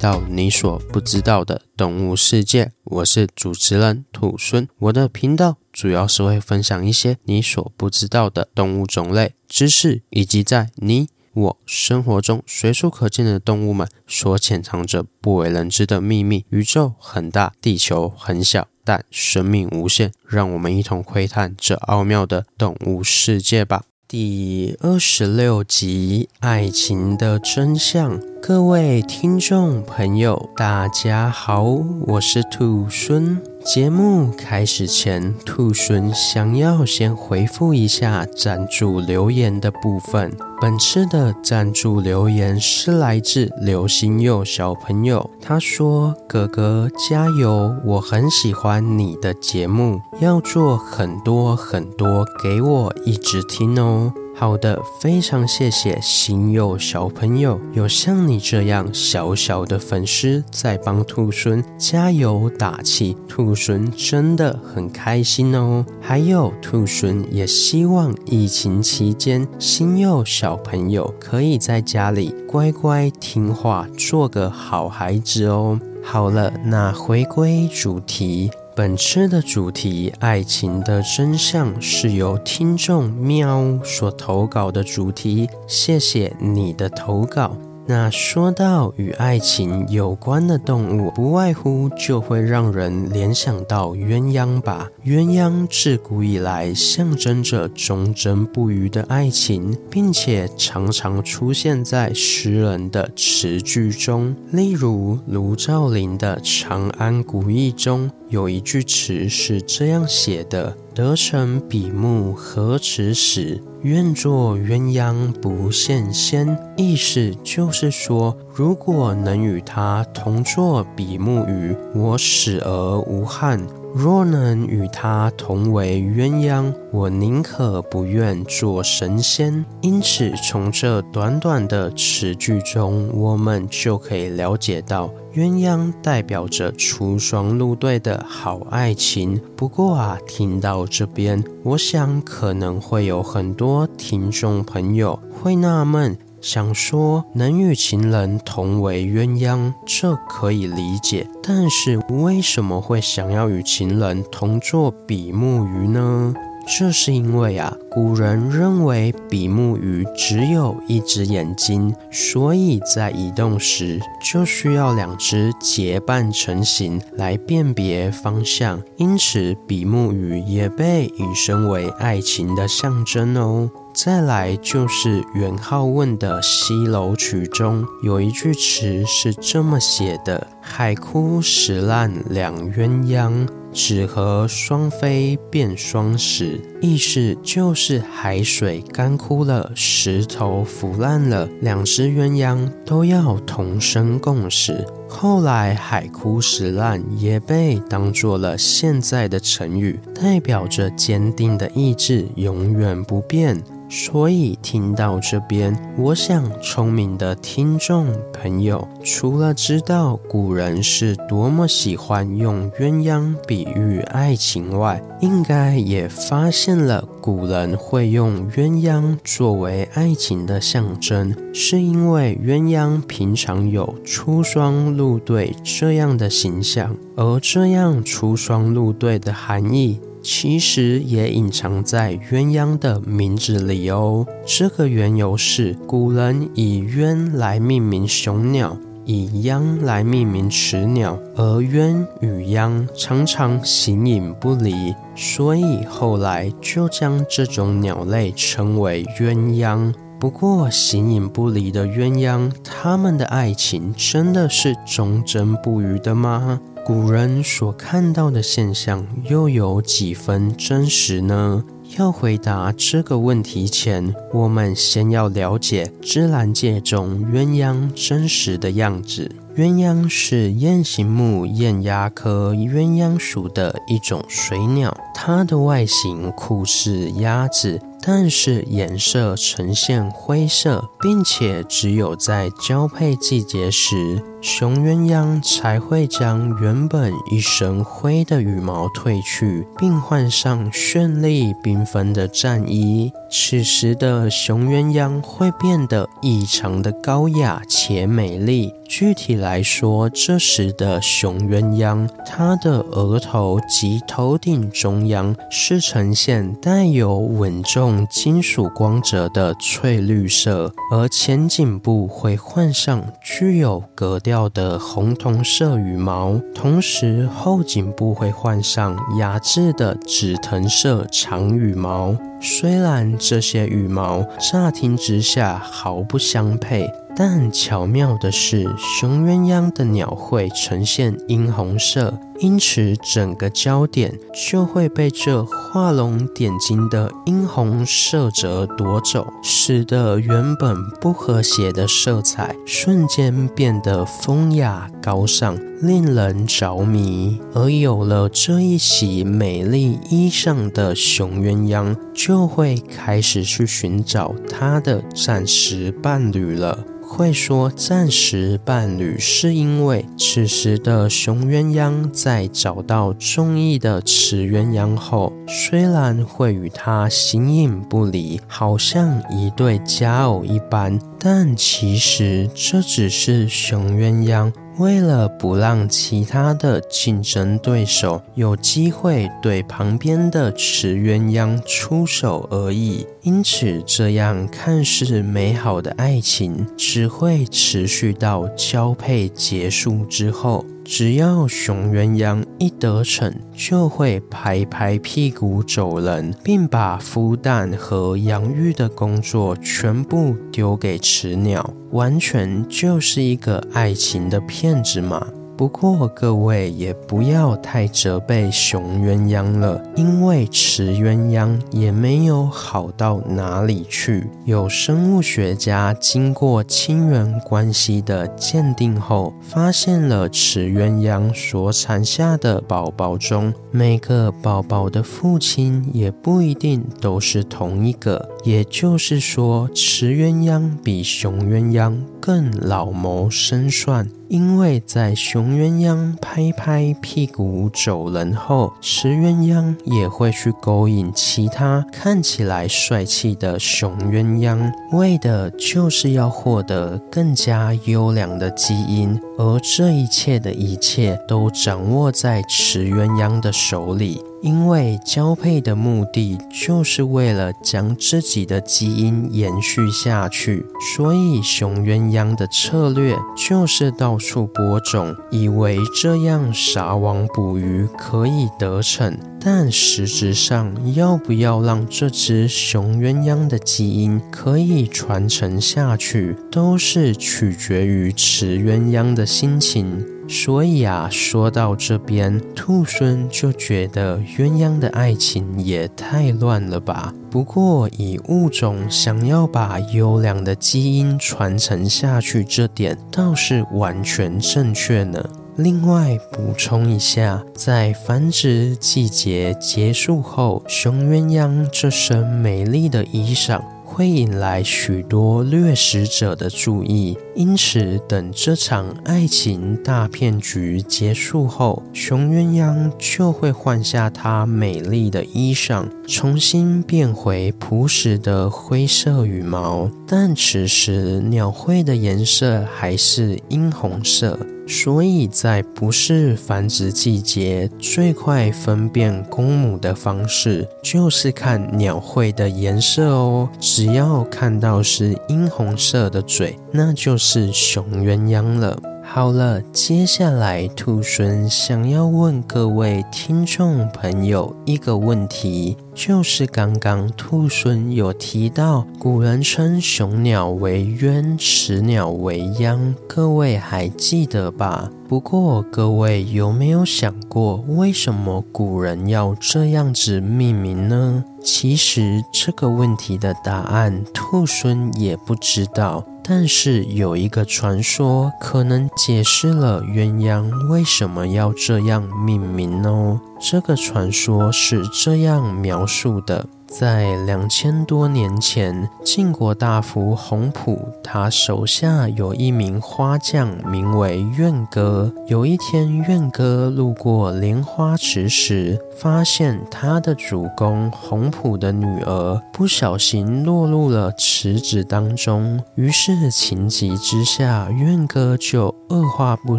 到你所不知道的动物世界。我是主持人土孙，我的频道主要是会分享一些你所不知道的动物种类知识，以及在你我生活中随处可见的动物们所潜藏着不为人知的秘密。宇宙很大，地球很小，但生命无限。让我们一同窥探这奥妙的动物世界吧。第二十六集：爱情的真相。各位听众朋友，大家好，我是兔孙。节目开始前，兔猻想要先回复一下赞助留言的部分。本次的赞助留言是来自刘星佑小朋友，他说：“哥哥加油，我很喜欢你的节目，要做很多很多给我一直听哦。”好的，非常谢谢星佑小朋友，有像你这样小小的粉丝在帮兔孙加油打气，兔孙真的很开心哦。还有，兔孙也希望疫情期间星佑小朋友可以在家里乖乖听话，做个好孩子哦。好了，那回归主题。本次的主题“爱情的真相”是由听众喵所投稿的主题，谢谢你的投稿。那说到与爱情有关的动物，不外乎就会让人联想到鸳鸯吧。鸳鸯自古以来象征着忠贞不渝的爱情，并且常常出现在诗人的词句中。例如卢照邻的《长安古意》中有一句词是这样写的：“得成比目何辞死。”愿作鸳鸯不羡仙，意思就是说，如果能与他同作比目鱼，我死而无憾。若能与他同为鸳鸯，我宁可不愿做神仙。因此，从这短短的词句中，我们就可以了解到，鸳鸯代表着出双入对的好爱情。不过啊，听到这边，我想可能会有很多听众朋友会纳闷。想说能与情人同为鸳鸯，这可以理解。但是为什么会想要与情人同坐比目鱼呢？这是因为啊，古人认为比目鱼只有一只眼睛，所以在移动时就需要两只结伴成行来辨别方向。因此，比目鱼也被引申为爱情的象征哦。再来就是元好问的《西楼曲》中有一句词是这么写的：“海枯石烂两鸳鸯，只合双飞变双死。”意思就是海水干枯了，石头腐烂了，两只鸳鸯都要同生共死。后来“海枯石烂”也被当作了现在的成语，代表着坚定的意志，永远不变。所以听到这边，我想聪明的听众朋友，除了知道古人是多么喜欢用鸳鸯比喻爱情外，应该也发现了古人会用鸳鸯作为爱情的象征，是因为鸳鸯平常有出双入对这样的形象，而这样出双入对的含义。其实也隐藏在鸳鸯的名字里哦。这个缘由是古人以鸳来命名雄鸟，以鸯来命名雌鸟，而鸳与鸯常常形影不离，所以后来就将这种鸟类称为鸳鸯。不过，形影不离的鸳鸯，他们的爱情真的是忠贞不渝的吗？古人所看到的现象又有几分真实呢？要回答这个问题前，我们先要了解自然界中鸳鸯真实的样子。鸳鸯是雁形目雁鸭科鸳鸯属的一种水鸟，它的外形酷似鸭子，但是颜色呈现灰色，并且只有在交配季节时雄鸳鸯才会将原本一身灰的羽毛褪去，并换上绚丽缤纷的战衣。此时的雄鸳鸯会变得异常的高雅且美丽。具体来说，这时的雄鸳鸯，它的额头及头顶中央是呈现带有稳重金属光泽的翠绿色，而前颈部会换上具有格调的红铜色羽毛，同时后颈部会换上雅致的紫藤色长羽毛。虽然这些羽毛乍听之下毫不相配，但很巧妙的是，雄鸳鸯的鸟喙呈现殷红色。因此，整个焦点就会被这画龙点睛的殷红色泽夺走，使得原本不和谐的色彩瞬间变得风雅高尚，令人着迷。而有了这一袭美丽衣裳的雄鸳鸯，就会开始去寻找它的暂时伴侣了。会说暂时伴侣，是因为此时的雄鸳鸯在找到中意的雌鸳鸯后，虽然会与它形影不离，好像一对佳偶一般，但其实这只是雄鸳鸯。为了不让其他的竞争对手有机会对旁边的池鸳鸯出手而已，因此这样看似美好的爱情只会持续到交配结束之后。只要雄鸳鸯一得逞，就会拍拍屁股走人，并把孵蛋和养育的工作全部丢给雌鸟，完全就是一个爱情的骗子嘛。不过各位也不要太责备雄鸳鸯了，因为雌鸳鸯也没有好到哪里去。有生物学家经过亲缘关系的鉴定后，发现了雌鸳鸯所产下的宝宝中，每个宝宝的父亲也不一定都是同一个。也就是说，雌鸳鸯比雄鸳鸯更老谋深算。因为在雄鸳鸯拍拍屁股走人后，雌鸳鸯也会去勾引其他看起来帅气的雄鸳鸯，为的就是要获得更加优良的基因。而这一切的一切都掌握在雌鸳鸯的手里。因为交配的目的就是为了将自己的基因延续下去，所以雄鸳鸯的策略就是到处播种，以为这样撒网捕鱼可以得逞。但实质上，要不要让这只雄鸳鸯的基因可以传承下去，都是取决于雌鸳鸯的心情。所以啊，说到这边，兔孙就觉得鸳鸯的爱情也太乱了吧。不过，以物种想要把优良的基因传承下去，这点倒是完全正确呢。另外补充一下，在繁殖季节结束后，雄鸳鸯这身美丽的衣裳。会引来许多掠食者的注意，因此等这场爱情大骗局结束后，雄鸳鸯就会换下它美丽的衣裳，重新变回朴实的灰色羽毛。但此时鸟喙的颜色还是樱红色。所以在不是繁殖季节，最快分辨公母的方式就是看鸟喙的颜色哦。只要看到是殷红色的嘴，那就是雄鸳鸯了。好了，接下来兔猻想要问各位听众朋友一个问题，就是刚刚兔猻有提到，古人称雄鸟为鸳，雌鸟为鸯，各位还记得吧？不过各位有没有想过，为什么古人要这样子命名呢？其实这个问题的答案，兔猻也不知道。但是有一个传说，可能解释了鸳鸯为什么要这样命名哦。这个传说是这样描述的。在两千多年前，晋国大夫洪普，他手下有一名花匠，名为苑歌。有一天，苑歌路过莲花池时，发现他的主公洪普的女儿不小心落入了池子当中。于是情急之下，苑歌就二话不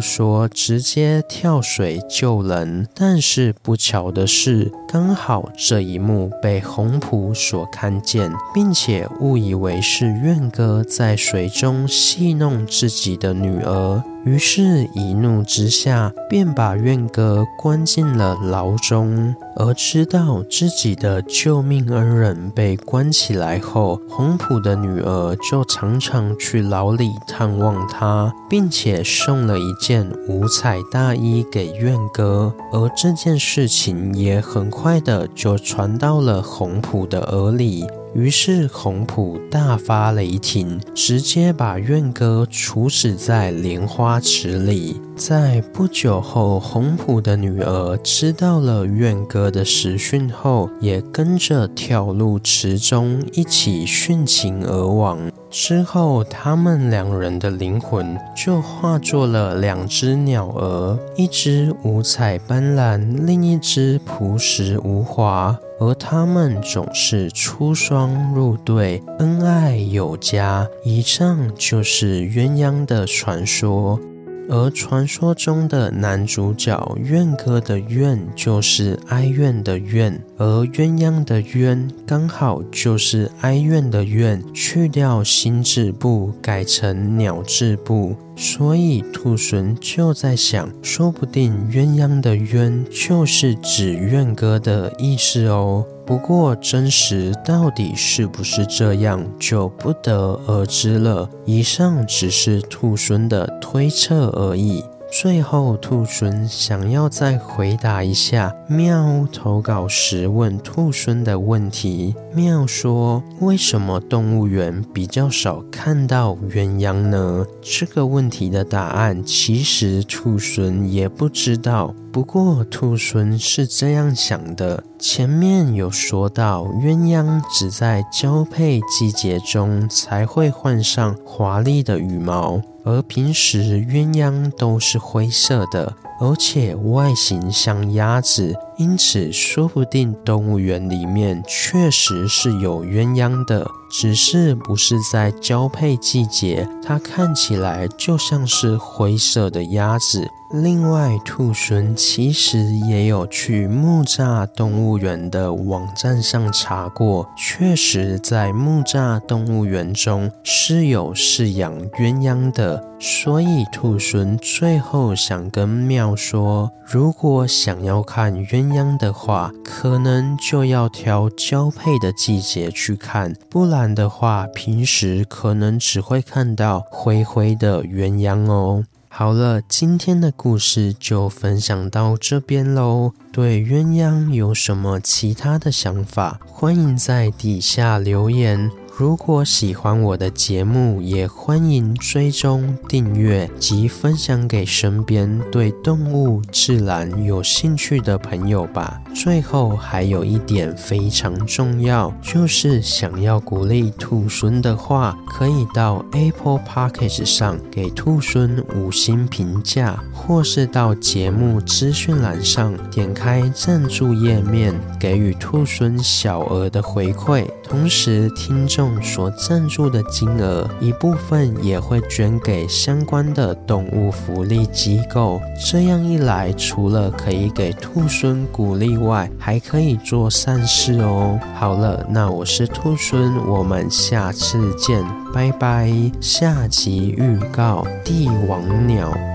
说，直接跳水救人。但是不巧的是，刚好这一幕被洪仆所看见，并且误以为是怨歌在水中戏弄自己的女儿。于是，一怒之下，便把怨歌关进了牢中。而知道自己的救命恩人被关起来后，洪普的女儿就常常去牢里探望他，并且送了一件五彩大衣给怨歌。而这件事情也很快的就传到了洪普的耳里。于是洪普大发雷霆，直接把怨歌处死在莲花池里。在不久后，洪普的女儿知道了怨歌的死讯后，也跟着跳入池中，一起殉情而亡。之后，他们两人的灵魂就化作了两只鸟儿，一只五彩斑斓，另一只朴实无华。而他们总是出双入对，恩爱有加。以上就是鸳鸯的传说。而传说中的男主角怨歌的怨就是哀怨的怨，而鸳鸯的鸳刚好就是哀怨的怨，去掉心字部改成鸟字部，所以兔猻就在想，说不定鸳鸯的鸳就是指怨歌的意思哦。不过，真实到底是不是这样，就不得而知了。以上只是兔孙的推测而已。最后，兔猻想要再回答一下喵投稿时问兔猻的问题。喵说：“为什么动物园比较少看到鸳鸯呢？”这个问题的答案，其实兔猻也不知道。不过，兔猻是这样想的：前面有说到，鸳鸯只在交配季节中才会换上华丽的羽毛。而平时鸳鸯都是灰色的，而且外形像鸭子，因此说不定动物园里面确实是有鸳鸯的，只是不是在交配季节，它看起来就像是灰色的鸭子。另外，兔猻其实也有去木栅动物园的网站上查过，确实在木栅动物园中是有饲养鸳鸯的。所以，兔猻最后想跟妙说，如果想要看鸳鸯的话，可能就要挑交配的季节去看，不然的话，平时可能只会看到灰灰的鸳鸯哦。好了，今天的故事就分享到这边喽。对鸳鸯有什么其他的想法，欢迎在底下留言。如果喜欢我的节目，也欢迎追踪、订阅及分享给身边对动物、自然有兴趣的朋友吧。最后还有一点非常重要，就是想要鼓励兔孙的话，可以到 Apple Podcast 上给兔孙五星评价，或是到节目资讯栏上点开赞助页面，给予兔孙小额的回馈。同时，听众。所赞助的金额一部分也会捐给相关的动物福利机构。这样一来，除了可以给兔猻鼓励外，还可以做善事哦。好了，那我是兔猻，我们下次见，拜拜。下集预告：帝王鸟。